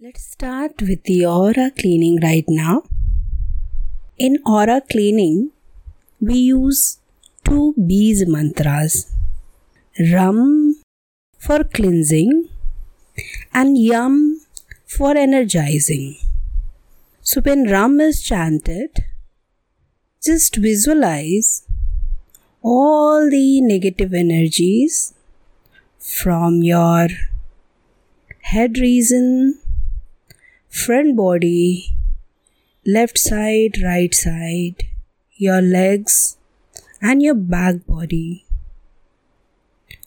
Let's start with the aura cleaning right now. In aura cleaning, we use two Bij mantras Ram for cleansing and Yam for energizing. So, when Ram is chanted, just visualize all the negative energies from your head region front body, left side, right side, your legs, and your back body.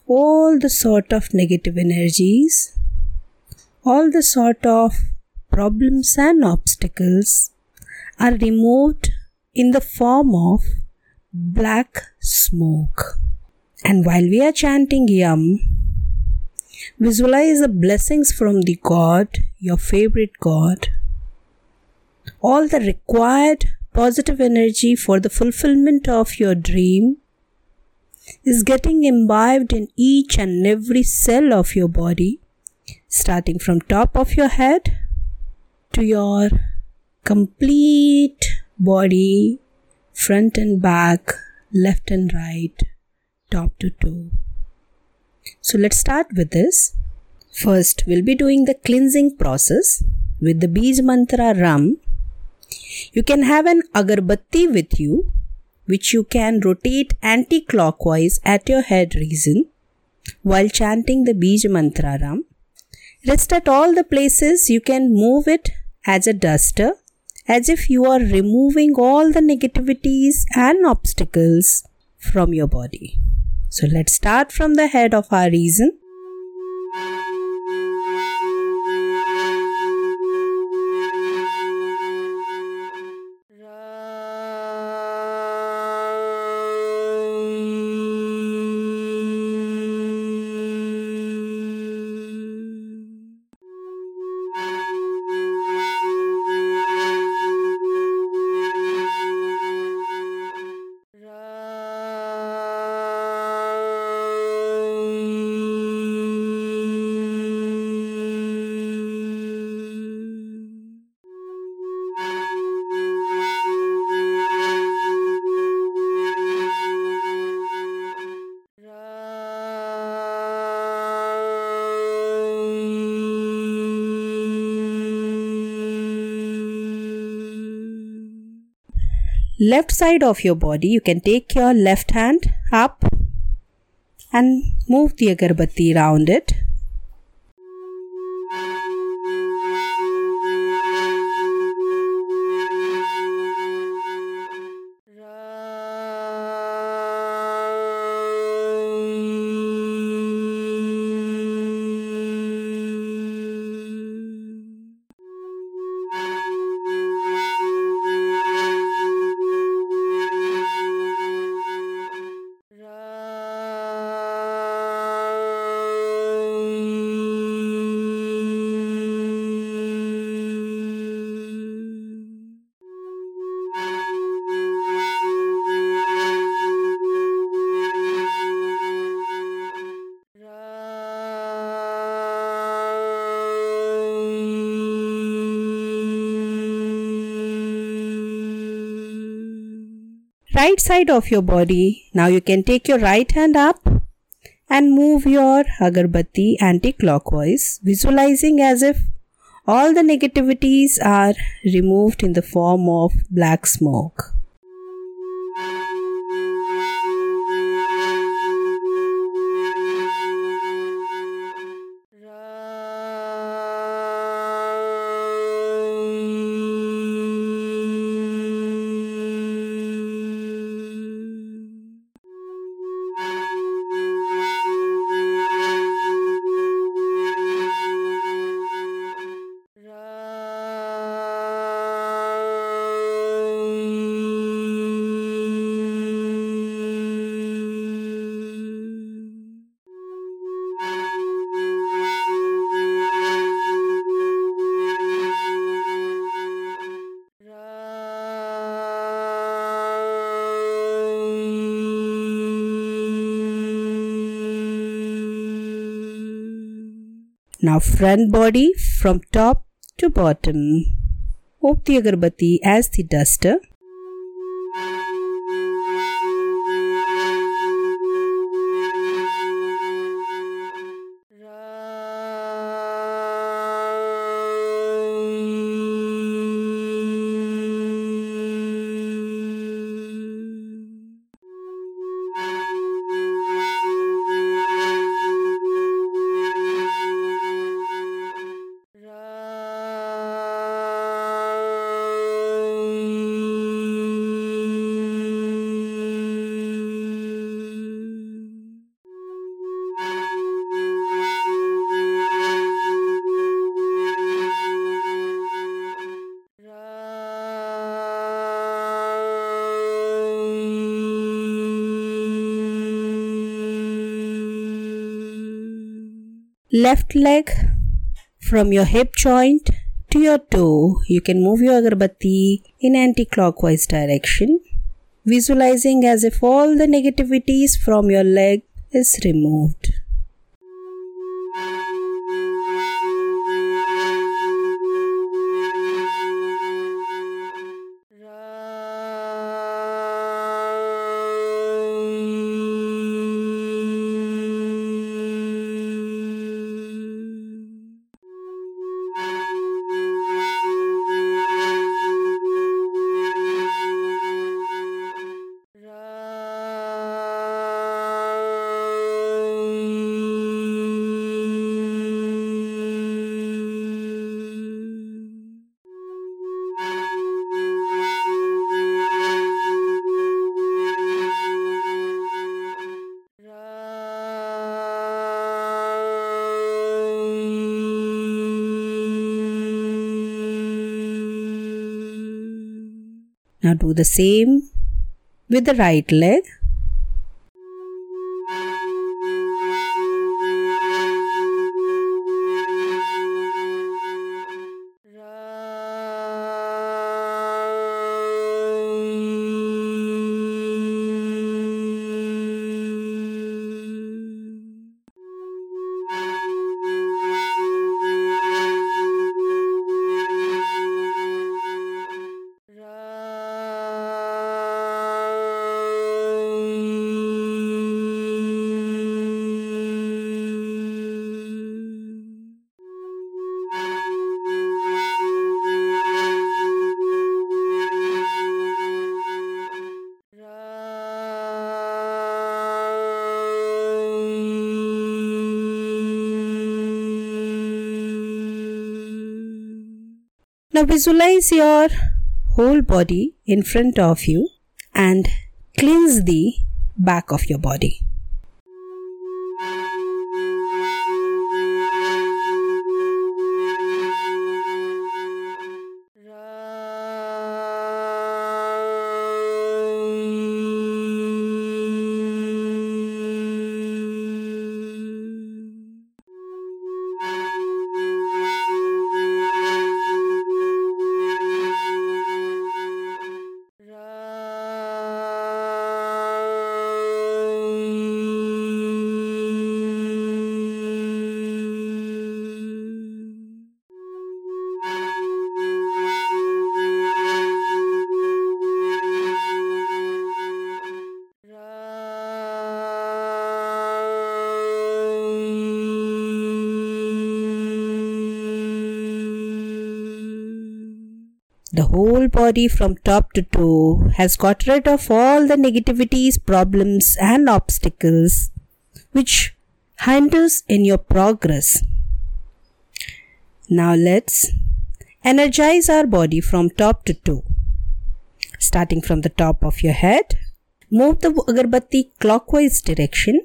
All the sort of negative energies, all the sort of problems and obstacles are removed in the form of black smoke. And while we are chanting Yam, Visualize the blessings from the God, your favorite God. All the required positive energy for the fulfillment of your dream is getting imbibed in each and every cell of your body, starting from top of your head to your complete body, front and back, left and right, top to toe. So let's start with this. First, we'll be doing the cleansing process with the Bij Mantra Ram. You can have an agarbatti with you, which you can rotate anti-clockwise at your head region while chanting the Bij Mantra Ram. Rest at all the places you can move it as a duster as if you are removing all the negativities and obstacles from your body. So let's start from the head of our reason. Left side of your body, you can take your left hand up and move the agarbatti around it. Right side of your body. Now you can take your right hand up and move your agarbatti anti-clockwise, visualizing as if all the negativities are removed in the form of black smoke. Now front body from top to bottom. Move the agarbatti as the duster. Left leg from your hip joint to your toe. You can move your agarbatti in anti-clockwise direction, visualizing as if all the negativities from your leg is removed. Now do the same with the right leg. Now visualize your whole body in front of you and cleanse the back of your body. The whole body from top to toe has got rid of all the negativities, problems and obstacles which hinders in your progress. Now let's energize our body from top to toe. Starting from the top of your head, move the agarbatti clockwise direction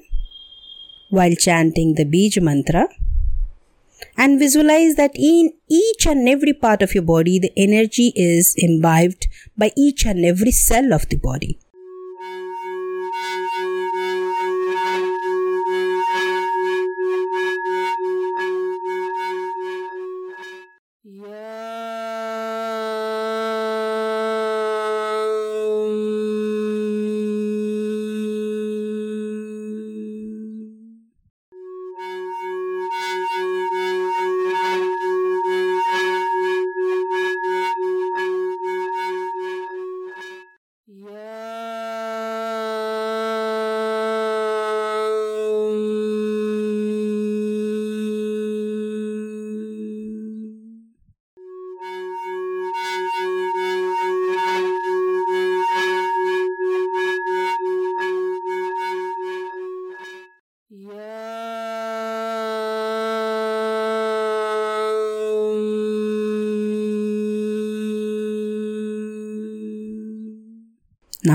while chanting the Bij mantra and visualize that in each and every part of your body, the energy is imbibed by each and every cell of the body.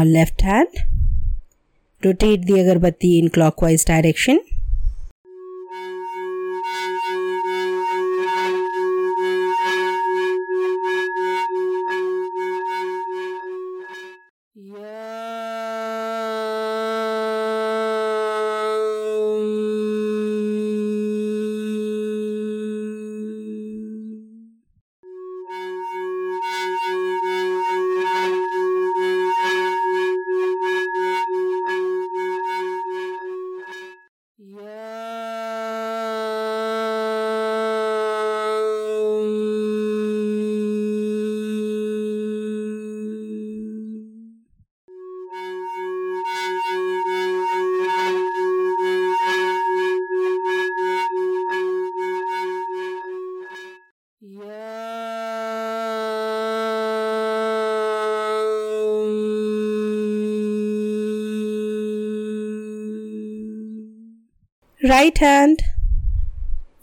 Left hand. Rotate the agarbatti in clockwise direction. Right hand.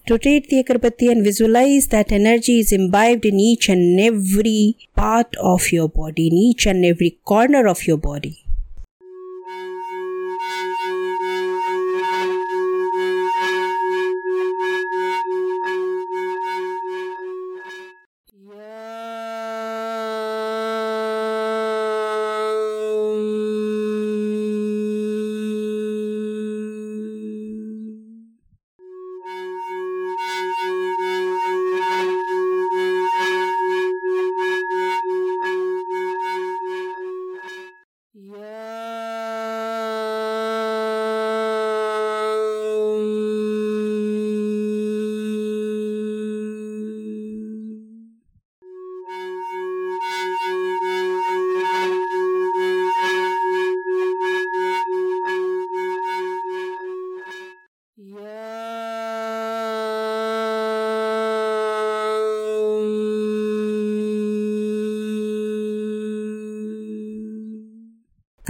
Rotate the agarbatti and visualize that energy is imbibed in each and every part of your body, in each and every corner of your body. Yeah.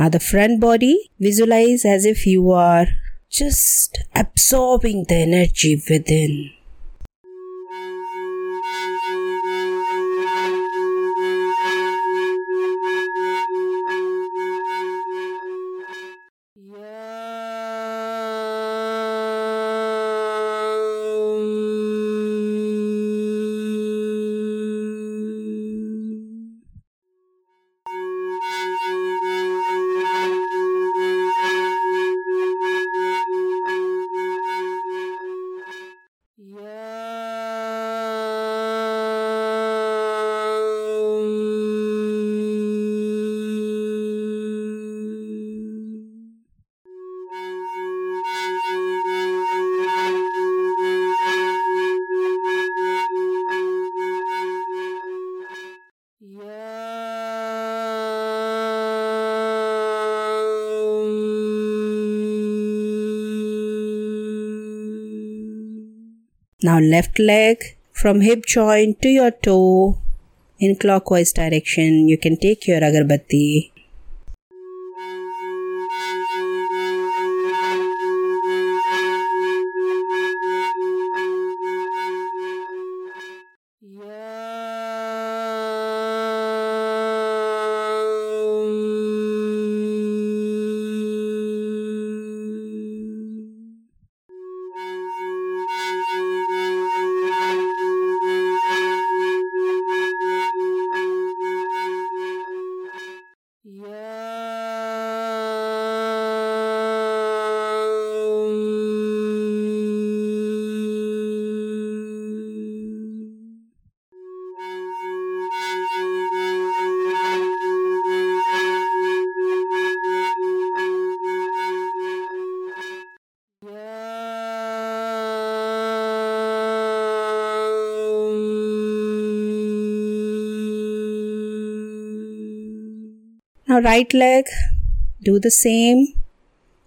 Now, the front body, visualize as if you are just absorbing the energy within. Uh... Now left leg from hip joint to your toe in clockwise direction. You can take your agarbatti. Uh... Now, right leg, do the same.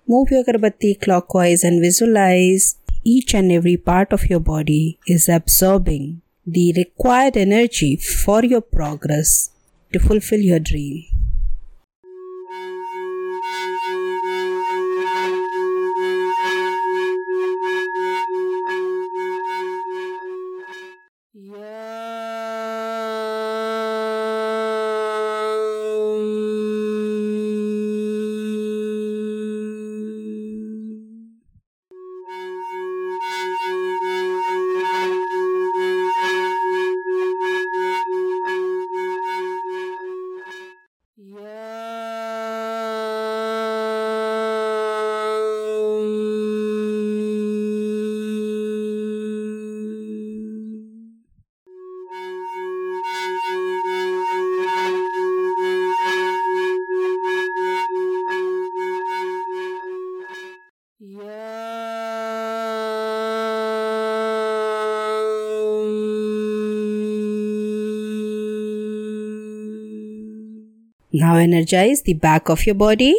Move your agarbatti clockwise and visualize each and every part of your body is absorbing the required energy for your progress to fulfill your dream. Now energize the back of your body.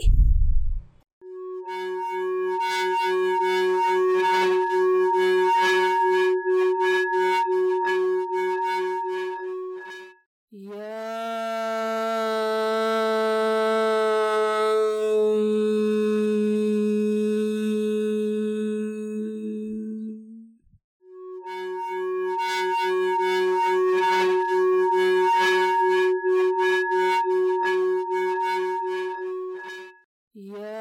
Yeah.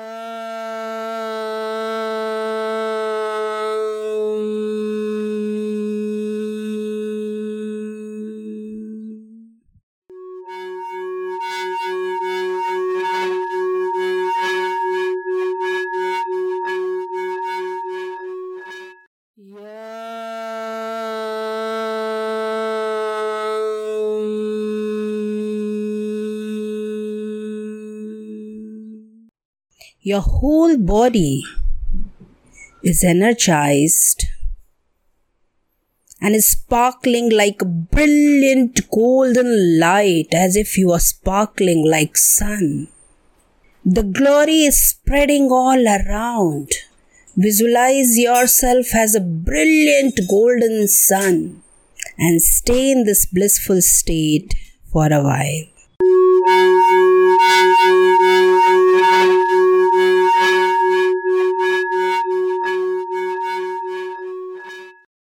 Your whole body is energized and is sparkling like a brilliant golden light as if you are sparkling like sun. The glory is spreading all around. Visualize yourself as a brilliant golden sun and stay in this blissful state for a while.